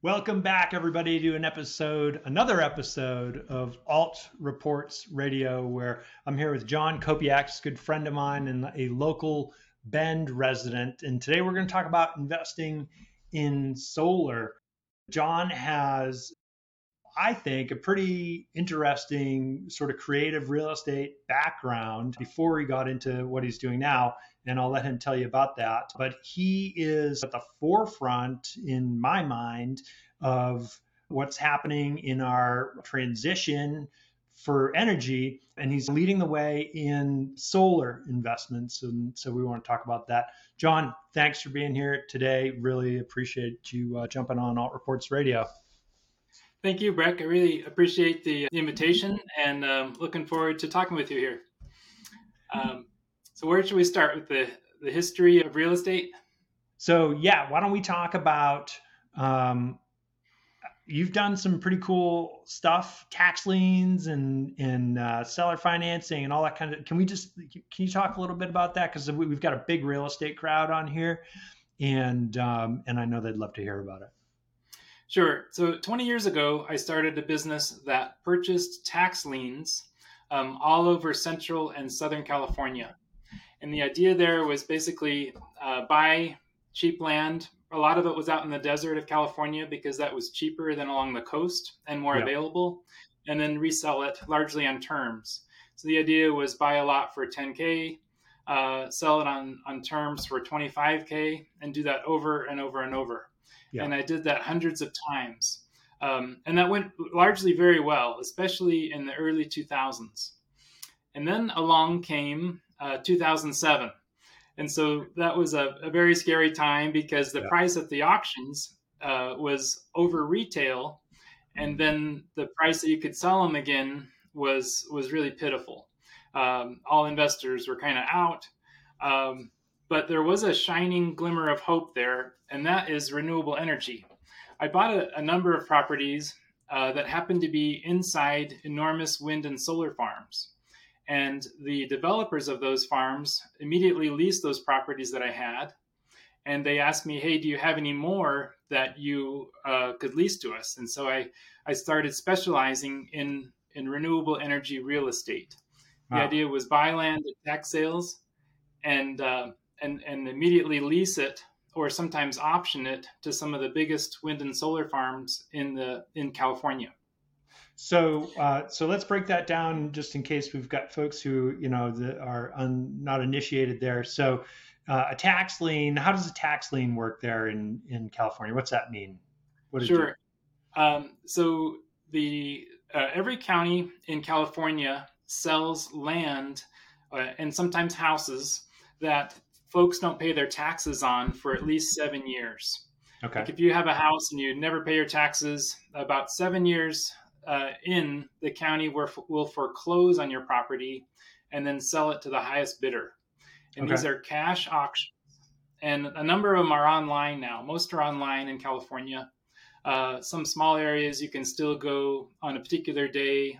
Welcome back, everybody, to an episode, another episode of Alt Reports Radio, where I'm here with John Kopiak, a good friend of mine and a local Bend resident. And today we're going to talk about investing in solar. John has, I think, a pretty interesting sort of creative real estate background before he got into what he's doing now and I'll let him tell you about that. But he is at the forefront, in my mind, of what's happening in our transition for energy, and he's leading the way in solar investments. And so we want to talk about that. John, thanks for being here today. Really appreciate you uh, jumping on Alt Reports Radio. Thank you, Breck. I really appreciate the invitation and um, looking forward to talking with you here. Um, so where should we start with the the history of real estate? So yeah, why don't we talk about um, you've done some pretty cool stuff, tax liens and and uh, seller financing and all that kind of. Can we just can you talk a little bit about that because we've got a big real estate crowd on here, and um, and I know they'd love to hear about it. Sure. So 20 years ago, I started a business that purchased tax liens um, all over Central and Southern California. And the idea there was basically uh, buy cheap land. A lot of it was out in the desert of California because that was cheaper than along the coast and more yeah. available, and then resell it largely on terms. So the idea was buy a lot for 10K, uh, sell it on, on terms for 25K, and do that over and over and over. Yeah. And I did that hundreds of times. Um, and that went largely very well, especially in the early 2000s. And then along came uh, 2007. And so that was a, a, very scary time because the yeah. price at the auctions uh, was over retail, and then the price that you could sell them again was was really pitiful. Um, all investors were kind of out, um, but there was a shining glimmer of hope there, and that is renewable energy. I bought a, a number of properties uh, that happened to be inside enormous wind and solar farms. And the developers of those farms immediately leased those properties that I had. And they asked me, hey, do you have any more that you uh, could lease to us? And so I, I started specializing in, in renewable energy real estate. Wow. The idea was buy land at tax sales and, uh, and, and immediately lease it or sometimes option it to some of the biggest wind and solar farms in, the, in California. So, uh, so let's break that down just in case we've got folks who you know that are un, not initiated there. So, uh, a tax lien. How does a tax lien work there in in California? What's that mean? What sure. Um, so the uh, every county in California sells land uh, and sometimes houses that folks don't pay their taxes on for at least seven years. Okay. Like if you have a house and you never pay your taxes, about seven years uh, in the county where will foreclose on your property and then sell it to the highest bidder. And okay. these are cash auctions. And a number of them are online now. Most are online in California. Uh, some small areas you can still go on a particular day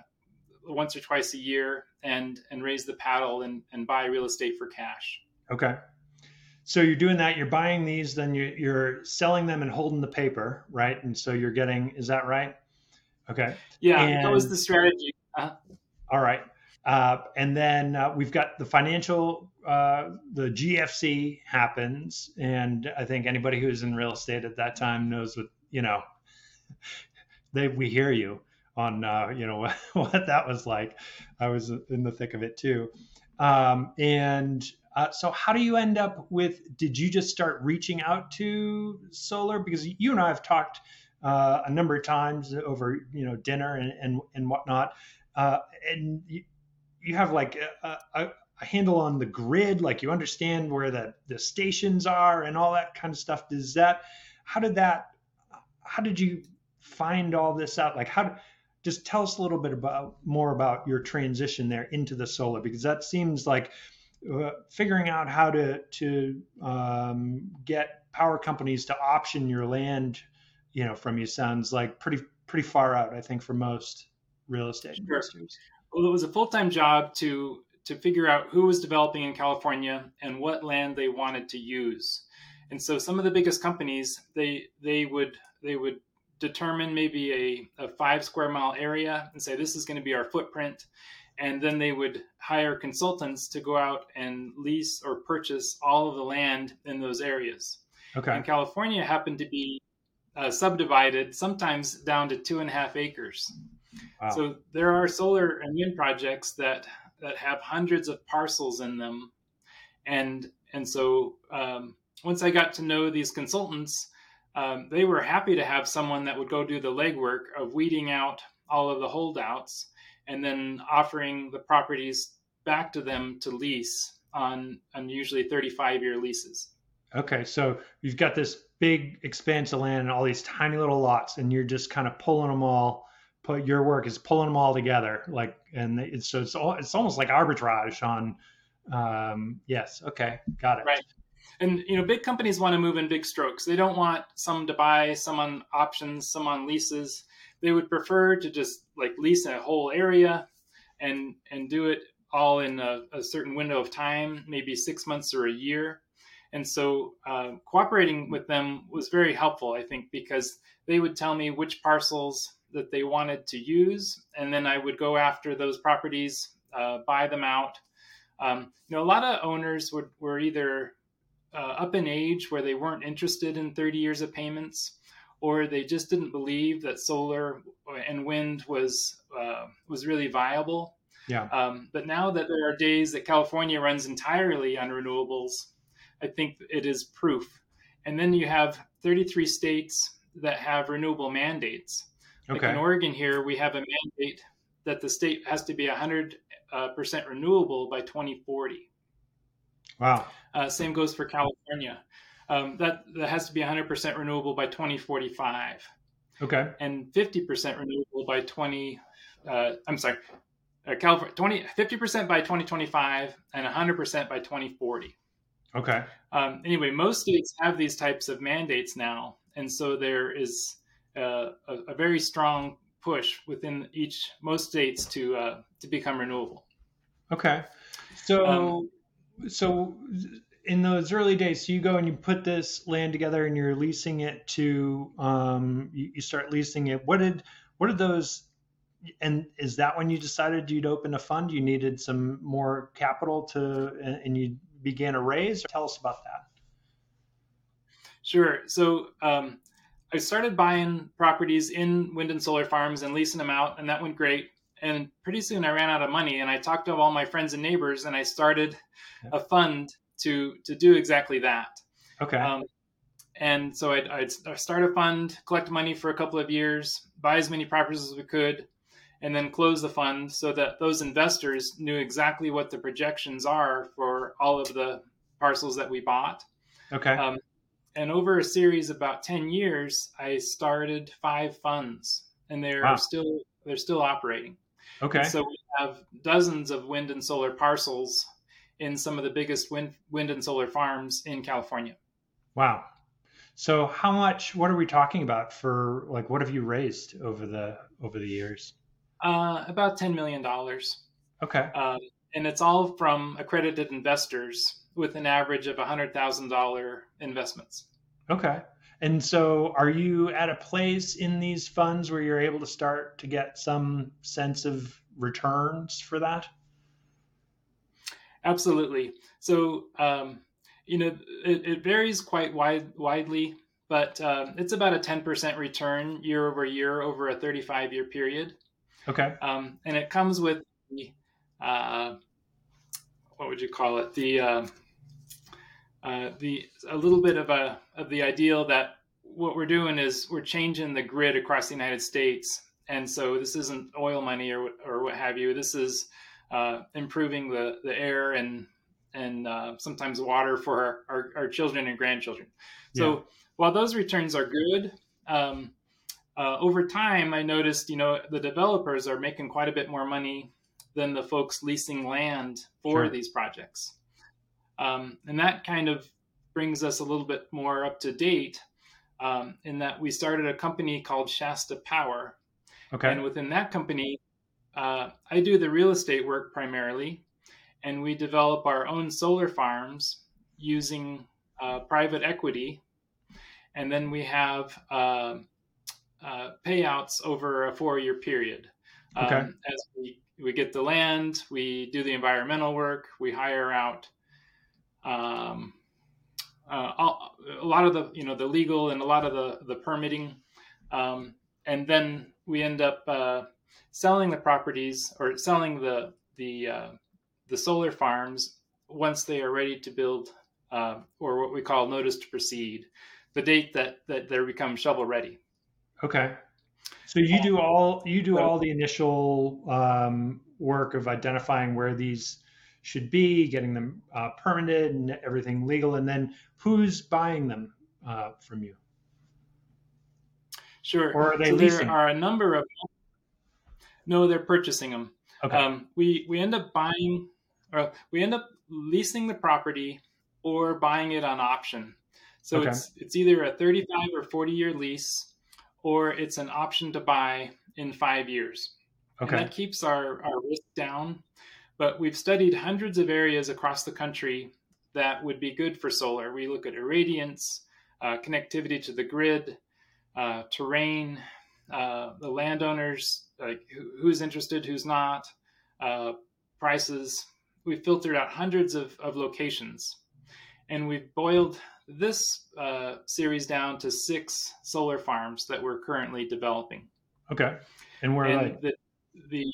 once or twice a year and and raise the paddle and, and buy real estate for cash. Okay. So you're doing that. You're buying these, then you, you're selling them and holding the paper, right? And so you're getting. Is that right? Okay. Yeah, and, that was the strategy. Uh-huh. All right. Uh, and then uh, we've got the financial, uh, the GFC happens. And I think anybody who's in real estate at that time knows what, you know, they, we hear you on, uh, you know, what that was like. I was in the thick of it too. Um, and uh, so how do you end up with, did you just start reaching out to solar? Because you and I have talked uh, a number of times over you know dinner and and, and whatnot, uh, and you, you have like a, a, a, handle on the grid, like you understand where the the stations are and all that kind of stuff. Does that? How did that? How did you find all this out? Like how? Just tell us a little bit about more about your transition there into the solar because that seems like uh, figuring out how to to um, get power companies to option your land you know from you sounds like pretty pretty far out i think for most real estate sure. investors. Well it was a full-time job to to figure out who was developing in california and what land they wanted to use. And so some of the biggest companies they they would they would determine maybe a, a five square mile area and say this is going to be our footprint and then they would hire consultants to go out and lease or purchase all of the land in those areas. Okay. And California happened to be uh, subdivided, sometimes down to two and a half acres. Wow. So there are solar and wind projects that that have hundreds of parcels in them, and and so um, once I got to know these consultants, um, they were happy to have someone that would go do the legwork of weeding out all of the holdouts and then offering the properties back to them to lease on, on usually 35 year leases. Okay, so you've got this big expanse of land and all these tiny little lots, and you're just kind of pulling them all. Put your work is pulling them all together, like, and it's so it's all, it's almost like arbitrage on. Um, yes, okay, got it. Right, and you know, big companies want to move in big strokes. They don't want some to buy, some on options, some on leases. They would prefer to just like lease a whole area and and do it all in a, a certain window of time, maybe six months or a year. And so uh, cooperating with them was very helpful, I think, because they would tell me which parcels that they wanted to use, and then I would go after those properties, uh, buy them out. Um, you know, a lot of owners would, were either uh, up in age where they weren't interested in 30 years of payments, or they just didn't believe that solar and wind was uh, was really viable. Yeah. Um, but now that there are days that California runs entirely on renewables, I think it is proof. And then you have 33 states that have renewable mandates. Like okay. in Oregon here, we have a mandate that the state has to be 100% uh, renewable by 2040. Wow. Uh, same goes for California. Um, that that has to be 100% renewable by 2045. Okay. And 50% renewable by 20. Uh, I'm sorry, uh, California 20 50% by 2025 and 100% by 2040. Okay. Um, anyway, most states have these types of mandates now, and so there is uh, a, a, very strong push within each most states to uh, to become renewable. Okay. So um, so in those early days, so you go and you put this land together and you're leasing it to, um, you, you start leasing it. What did, what did those, and is that when you decided you'd open a fund? You needed some more capital to, and you began a raise? Tell us about that. Sure. So, um, I started buying properties in wind and solar farms and leasing them out, and that went great. And pretty soon I ran out of money, and I talked to all my friends and neighbors, and I started a fund to to do exactly that. Okay. Um, and so I'd, I'd start a fund, collect money for a couple of years, buy as many properties as we could, and then close the fund so that those investors knew exactly what the projections are for all of the parcels that we bought. Okay. Um, and over a series of about 10 years, I started five funds and they're wow. still they're still operating. Okay. And so we have dozens of wind and solar parcels in some of the biggest wind, wind and solar farms in California. Wow. So how much what are we talking about for like what have you raised over the over the years? Uh, about 10 million dollars. Okay. Um, and it's all from accredited investors with an average of $100,000 investments. Okay. And so are you at a place in these funds where you're able to start to get some sense of returns for that? Absolutely. So, um, you know, it, it, varies quite wide, widely, but um, it's about a 10% return year over year over a 35 year period. Okay. Um, and it comes with the, uh, what would you call it? The, uh, uh, the a little bit of a of the ideal that what we're doing is we're changing the grid across the United States, and so this isn't oil money or or what have you. This is uh, improving the, the air and and uh, sometimes water for our, our, our, children and grandchildren. So yeah. while those returns are good, um, uh, over time I noticed you know the developers are making quite a bit more money than the folks leasing land for sure. these projects, um, and that kind of brings us a little bit more up to date um, in that we started a company called Shasta Power. Okay. And within that company, uh, I do the real estate work primarily, and we develop our own solar farms using uh, private equity. And then we have uh, uh, payouts over a four year period. Um, Okay. As we, we get the land, we do the environmental work, we hire out um, uh, all, a lot of the you know the legal and a lot of the the permitting, um, and then we end up uh, selling the properties or selling the the uh, the solar farms once they are ready to build, uh, or what we call notice to proceed, the date that that they become shovel ready. Okay. So you do all you do all the initial um, work of identifying where these should be, getting them uh, permitted and everything legal, and then who's buying them uh, from you? Sure. Or are they so leasing? there are a number of. No, they're purchasing them. Okay. Um, we we end up buying, or we end up leasing the property or buying it on option. So Okay. it's it's either a 35 or 40 year lease, or it's an option to buy in five years. And okay. that keeps our, our risk down. But we've studied hundreds of areas across the country that would be good for solar. We look at irradiance, uh, connectivity to the grid, uh, terrain, uh, the landowners, like who, who's interested, who's not, uh, prices. We've filtered out hundreds of, of locations. And we've boiled this uh, series down to six solar farms that we're currently developing Okay. And where are and the, the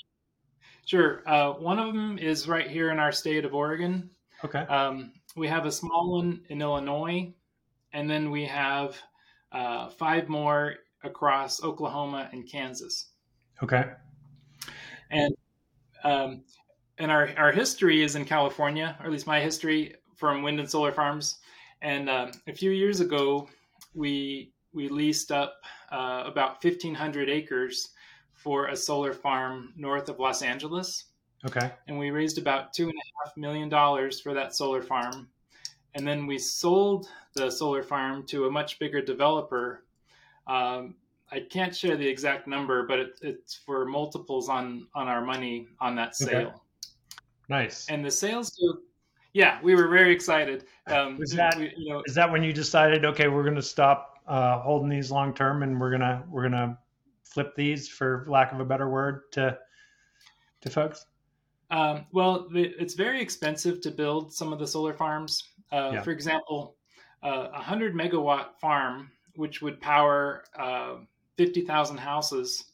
sure uh, one of them is right here in our state of oregon? Okay. um, we have a small one in illinois and then we have uh, five more across oklahoma and kansas Okay. and um, and our, our history is in california or at least my history from wind and solar farms and um, a few years ago we we leased up uh, about 1500 acres for a solar farm north of los angeles Okay. and we raised about two and a half million dollars for that solar farm and then we sold the solar farm to a much bigger developer um, i can't share the exact number but it, it's for multiples on on our money on that Okay. sale Nice. and the sales yeah we were very excited um, Was that- we- you know Is that when you decided, okay, we're going to stop uh, holding these long term, and we're gonna we're gonna flip these, for lack of a better word, to to folks? Um, well, the, it's very expensive to build some of the solar farms. Uh, Yeah. For example, uh, a hundred megawatt farm, which would power uh, fifty thousand houses,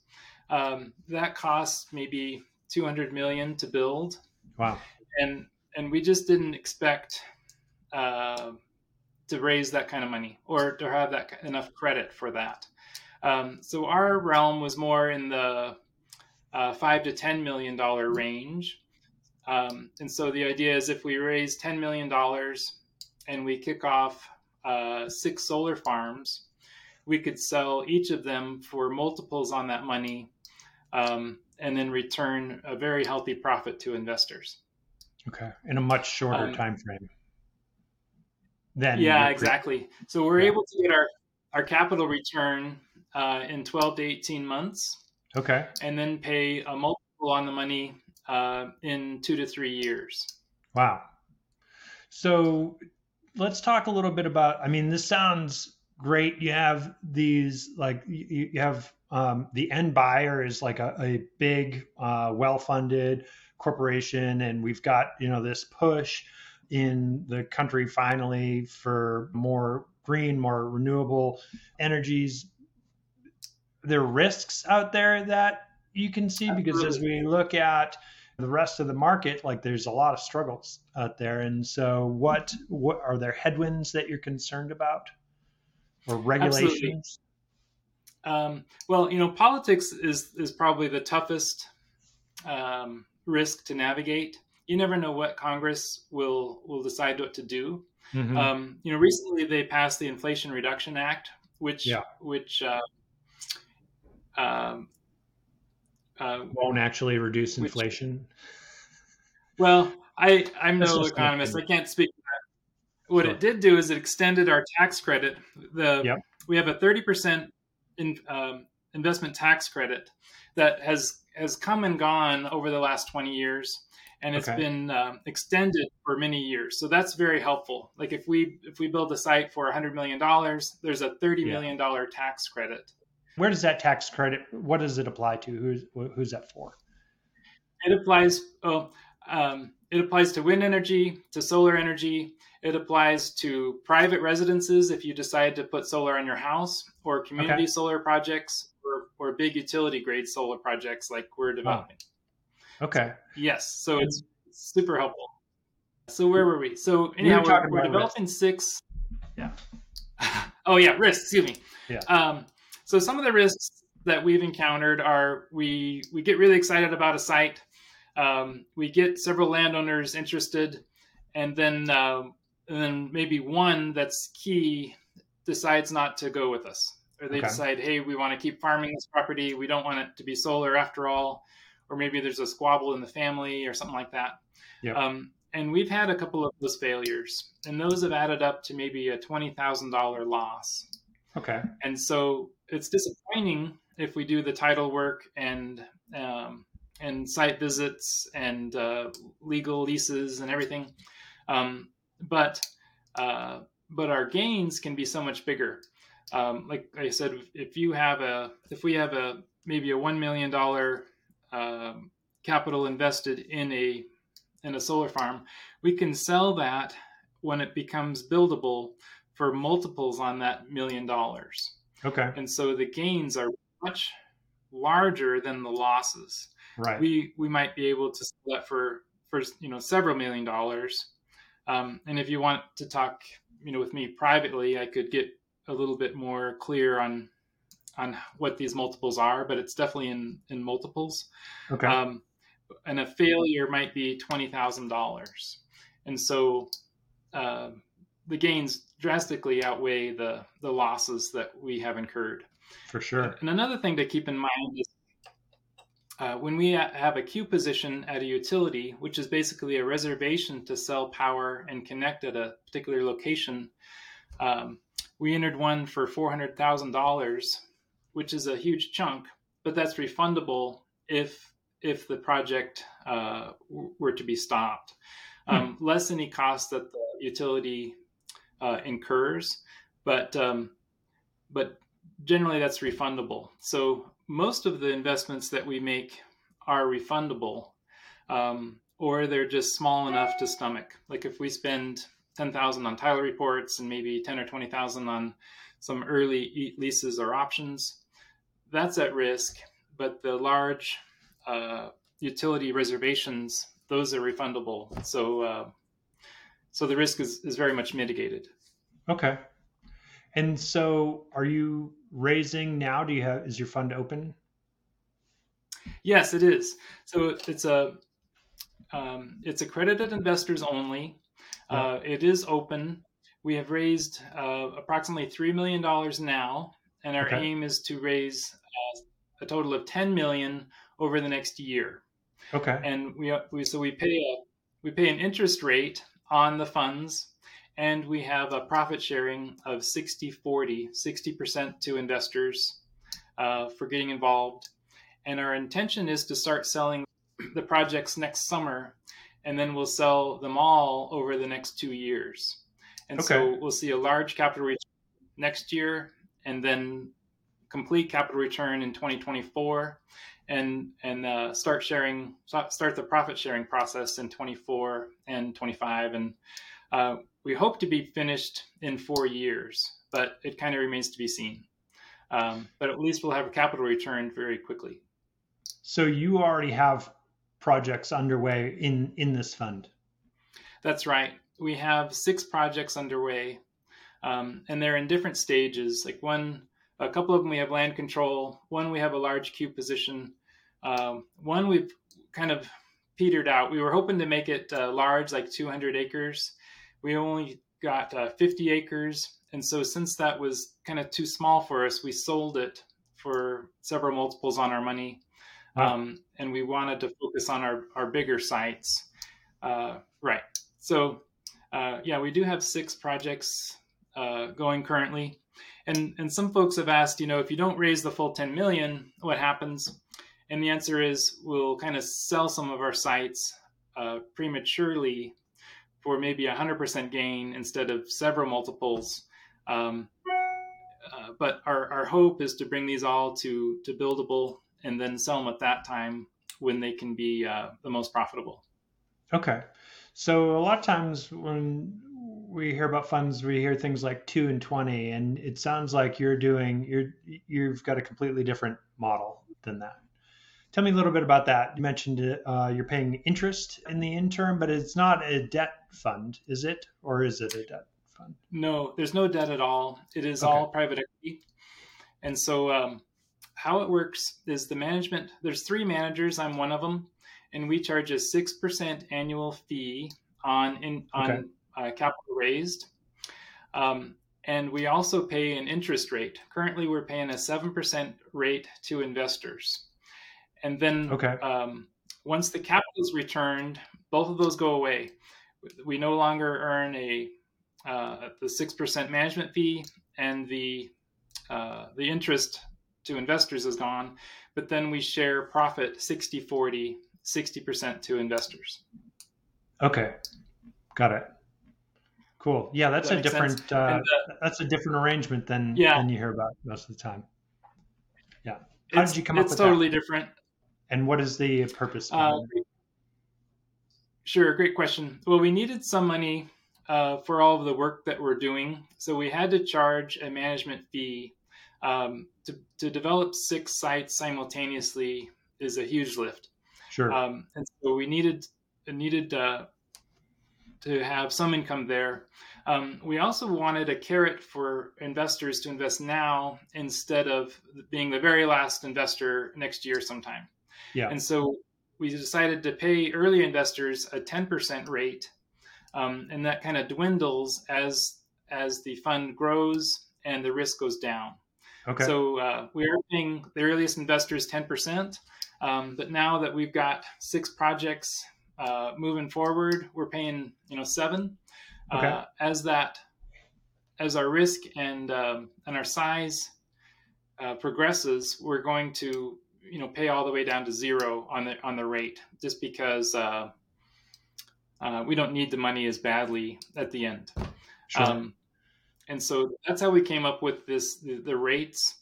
um, that costs maybe two hundred million to build, Wow. and and we just didn't expect uh, to raise that kind of money or to have that enough credit for that. Um, so our realm was more in the uh, five to ten million dollar range. Um, and so the idea is if we raise ten million dollars and we kick off uh, six solar farms, we could sell each of them for multiples on that money, um, and then return a very healthy profit to investors. Okay. In a much shorter Um, time frame. Then yeah, pre- exactly. So we're Yeah. able to get our our capital return uh, in twelve to eighteen months, Okay. and then pay a multiple on the money uh, in two to three years. Wow. So let's talk a little bit about. I mean, this sounds great. You have these like you, you have um, the end buyer is like a, a big, uh, well-funded corporation, and we've got you know this push in the country finally for more green, more renewable energies. There are risks out there that you can see because as we look at the rest of the market like there's a lot of struggles out there and so what what are there headwinds that you're concerned about or regulations Um, well, you know, politics is is probably the toughest um, risk to navigate. You never know what Congress will will decide what to do. Mhm. Um, you know, recently they passed the Inflation Reduction Act, which Yeah. which uh, um, uh, won't actually reduce which- inflation well, I I'm no economist. I can't speak. What it did do is it extended our tax credit. The Yep. we have a thirty percent in um, investment tax credit that has has come and gone over the last twenty years, and it's Okay. been um, extended for many years. So that's very helpful. Like if we if we build a site for hundred million dollars, there's a thirty Yeah. million dollar tax credit. where does that tax credit? What does it apply to? Who's who's that for? It applies. Oh, um, it applies to wind energy, to solar energy. It applies to private residences if you decide to put solar on your house, or community okay. solar projects, or, or big utility grade solar projects like we're developing. Okay. Yes. So it's super helpful. So where were we? So anyhow, we we're, we're developing risk. six. Yeah. oh yeah, risks. Excuse me. Yeah. Um, so some of the risks that we've encountered are we we get really excited about a site, um, we get several landowners interested, and then uh, and then maybe one that's key decides not to go with us, or they okay. decide, hey, we want to keep farming this property, we don't want it to be solar after all, or maybe there's a squabble in the family or something like that. Yep. Um, and we've had a couple of those failures, and those have added up to maybe a twenty thousand dollar loss. Okay. And so it's disappointing if we do the title work and um, and site visits and uh, legal leases and everything, um, but uh, but our gains can be so much bigger. Um, like I said, if you have a if we have a maybe a one million dollar um, capital invested in a in a solar farm, we can sell that when it becomes buildable for multiples on that million dollars. Okay. And so the gains are much larger than the losses. Right. We we might be able to sell that for for you know several million dollars. Um, and if you want to talk, you know, with me privately, I could get a little bit more clear on on what these multiples are, but it's definitely in in multiples. Okay. Um, and a failure might be twenty thousand dollars, and so uh, the gains drastically outweigh the the losses that we have incurred. For sure. And another thing to keep in mind is uh, when we have a queue position at a utility, which is basically a reservation to sell power and connect at a particular location, um, we entered one for $400,000, which is a huge chunk, but that's refundable if if the project uh, were to be stopped. Hmm. Um, hmm. Less any cost that the utility uh, incurs, but um, but generally that's refundable. So most of the investments that we make are refundable, um, or they're just small enough to stomach. Like if we spend ten thousand on title reports and maybe ten or twenty thousand on some early leases or options, that's at risk. But the large uh, utility reservations, those are refundable. So uh, so the risk is, is very much mitigated. Okay. And so are you raising now? Do you have is your fund open? Yes, it is. So it's a um, it's accredited investors only. Uh, it is open. We have raised uh, approximately three million dollars now, and our okay. aim is to raise uh, a total of ten million over the next year. Okay. And we, we so we pay a we pay an interest rate on the funds and we have a profit sharing of 60 40 60% to investors uh, for getting involved. And our intention is to start selling the projects next summer and then we'll sell them all over the next two years. And okay. so we'll see a large capital return next year and then complete capital return in 2024 and and uh, start sharing start the profit sharing process in 24 and 25 and uh, we hope to be finished in four years, but it kind of remains to be seen. Um, but at least we'll have a capital return very quickly. So you already have projects underway in in this fund. That's right. We have six projects underway, um, and they're in different stages. Like one, a couple of them we have land control. One we have a large queue position. Um, one we've kind of petered out. We were hoping to make it uh, large, like 200 acres, we only got uh, 50 acres. And so, since that was kind of too small for us, we sold it for several multiples on our money. Wow. Um, and we wanted to focus on our, our bigger sites. Uh, right. So, uh, yeah, we do have six projects uh, going currently. And, and some folks have asked, you know, if you don't raise the full 10 million, what happens? And the answer is we'll kind of sell some of our sites uh, prematurely for maybe a 100% gain instead of several multiples um, uh, but our, our hope is to bring these all to to buildable and then sell them at that time when they can be uh, the most profitable. Okay, so a lot of times when we hear about funds, we hear things like two and twenty, and it sounds like you're doing you're you've got a completely different model than that. Tell me a little bit about that. You mentioned uh, you're paying interest in the interim, but it's not a debt fund, is it, or is it a debt fund? No, there's no debt at all. It is okay. all private equity, and so um, how it works is the management. There's three managers. I'm one of them, and we charge a six percent annual fee on in on okay. uh, capital raised. Um, and we also pay an interest rate. Currently, we're paying a 7% rate to investors. And then okay. um, once the capital is returned, both of those go away. We no longer earn a uh, the six percent management fee, and the uh, the interest to investors is gone. But then we share profit 60 40, 60% to investors. Okay, got it. Cool. Yeah, that's that a different uh, the, that's a different arrangement than yeah. than you hear about most of the time. Yeah. How did you come up with totally that? different. And what is the purpose? Uh, sure, great question. Well, we needed some money uh, for all of the work that we're doing, so we had to charge a management fee. Um, to, to develop six sites simultaneously is a huge lift. Sure. Um, and so we needed needed uh, to have some income there. Um, we also wanted a carrot for investors to invest now instead of being the very last investor next year sometime. Yeah. And so we decided to pay early investors a 10% rate, um, and that kind of dwindles as as the fund grows and the risk goes down. Okay. So uh, we are paying the earliest investors 10%, um, but now that we've got six projects uh, moving forward, we're paying you know seven. Okay. Uh, as that as our risk and um, and our size uh, progresses, we're going to you know pay all the way down to zero on the on the rate, just because uh, uh, we don't need the money as badly at the end. Sure. Um, and so that's how we came up with this the, the rates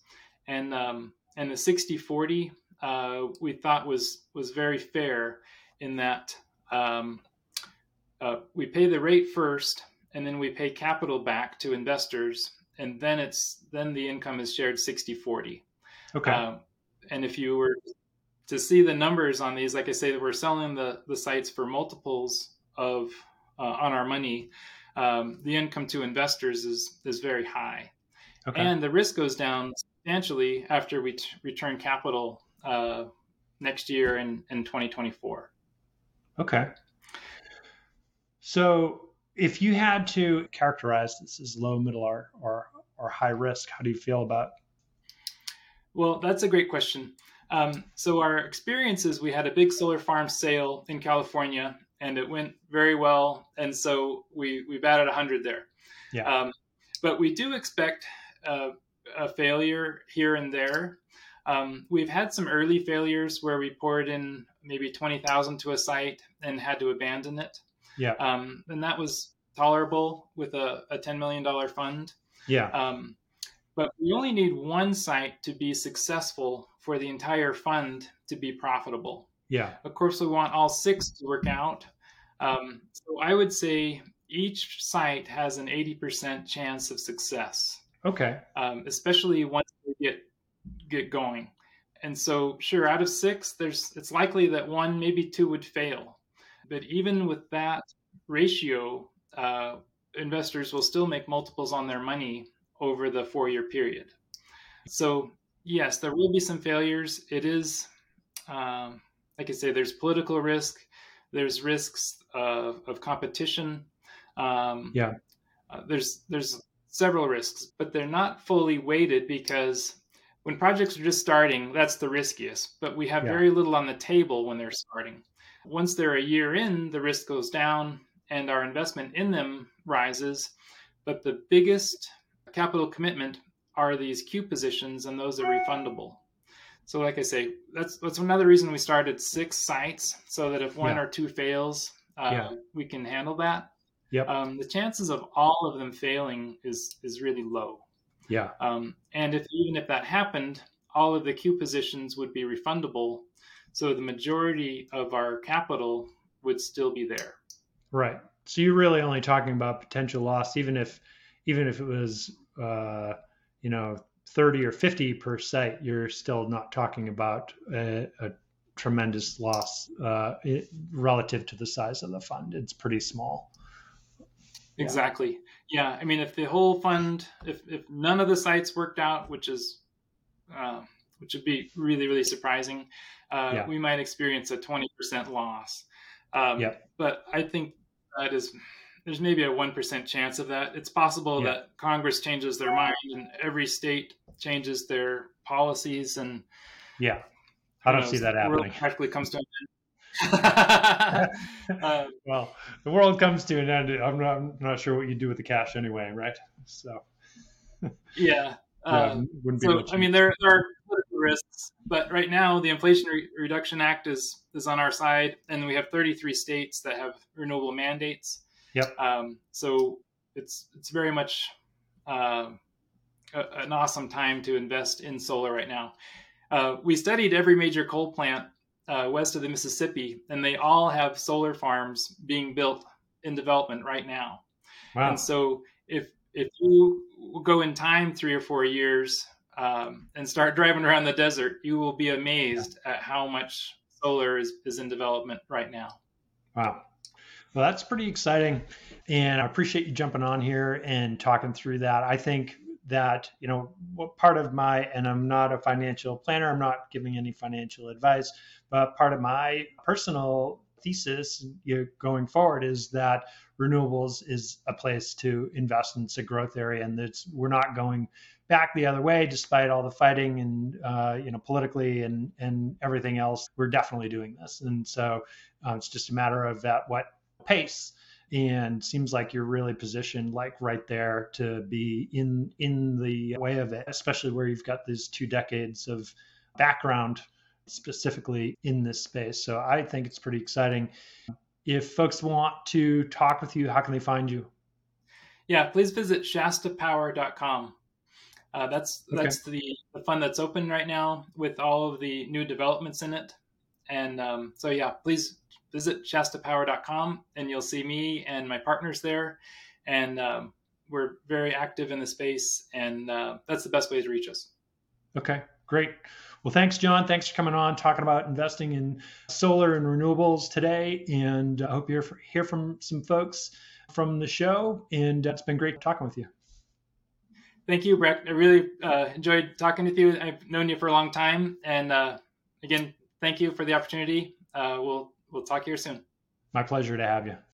and um, and the 60 40 uh, we thought was was very fair in that um, uh, we pay the rate first and then we pay capital back to investors and then it's then the income is shared 60 40 okay uh, and if you were to see the numbers on these like i say that we're selling the the sites for multiples of uh, on our money um, the income to investors is is very high okay. and the risk goes down substantially after we t- return capital uh, next year in, in 2024 Okay. So if you had to characterize this as low, middle, or, or, or high risk, how do you feel about? Well, that's a great question. Um, so our experience is we had a big solar farm sale in California, and it went very well, and so we we batted 100 there. Yeah. Um, but we do expect uh, a failure here and there. Um, we've had some early failures where we poured in maybe 20,000 to a site and had to abandon it. Yeah. Um, and that was tolerable with a, a $10 million fund. Yeah. Um, but we only need one site to be successful for the entire fund to be profitable. Yeah. Of course, we want all six to work out. Um, so I would say each site has an 80% chance of success. Okay. Um, especially once they get get going. And so, sure, out of six, there's it's likely that one, maybe two would fail. But even with that ratio, uh, investors will still make multiples on their money over the four-year period. So, yes, there will be some failures. It is, um, like I say, there's political risk, there's risks of, of competition. Um, yeah, uh, there's there's several risks, but they're not fully weighted because when projects are just starting, that's the riskiest, but we have yeah. very little on the table when they're starting. Once they're a year in, the risk goes down and our investment in them rises. But the biggest capital commitment are these queue positions, and those are refundable. So, like I say, that's that's another reason we started six sites, so that if one yeah. or two fails, uh, yeah. we can handle that. Yep. Um, the chances of all of them failing is is really low. Yeah. Um, and if even if that happened, all of the queue positions would be refundable. So the majority of our capital would still be there. Right. So you're really only talking about potential loss, even if even if it was uh, you know 30 or 50 per site, you're still not talking about a, a tremendous loss uh, it, relative to the size of the fund. It's pretty small. Exactly. Yeah. I mean, if the whole fund, if, if none of the sites worked out, which is, uh, which would be really, really surprising, uh, yeah. we might experience a 20% loss. Um, yeah. But I think that is, there's maybe a 1% chance of that. It's possible yeah. that Congress changes their mind and every state changes their policies and, yeah, I don't see that happening. Practically comes to an uh, well, the world comes to an end. I'm not, I'm not sure what you do with the cash anyway, right? So, yeah. Uh, so, I mean, there, there are political risks, but right now the Inflation Re- Reduction Act is is on our side, and we have 33 states that have renewable mandates. Yep. Um, so it's it's very much uh, a, an awesome time to invest in solar right now. Uh, we studied every major coal plant uh, west of the Mississippi, and they all have solar farms being built in development right now. Wow. And so if if you go in time three or four years um, and start driving around the desert, you will be amazed yeah. at how much solar is, is in development right now. Wow. Well, that's pretty exciting. And I appreciate you jumping on here and talking through that. I think that you know what part of my and i'm not a financial planner i'm not giving any financial advice but part of my personal thesis going forward is that renewables is a place to invest and it's a growth area and that we're not going back the other way despite all the fighting and uh, you know politically and and everything else we're definitely doing this and so uh, it's just a matter of at what pace. And seems like you're really positioned like right there to be in in the way of it especially where you've got these two decades of background specifically in this space. So i think it's pretty exciting. If folks want to talk with you how can they find you? Yeah please visit shastapower.com uh, that's okay. that's the, the fund that's open right now with all of the new developments in it. And um, so yeah please visit shastapower.com and you'll see me and my partners there. And um, we're very active in the space, and uh, that's the best way to reach us. Okay, great. Well, thanks, John. Thanks for coming on, talking about investing in solar and renewables today. And I hope you hear, from some folks from the show. And it's been great talking with you. Thank you, Brett. I really uh, enjoyed talking with you. I've known you for a long time. And uh, again, thank you for the opportunity. Uh, we'll We'll talk here soon. My pleasure to have you.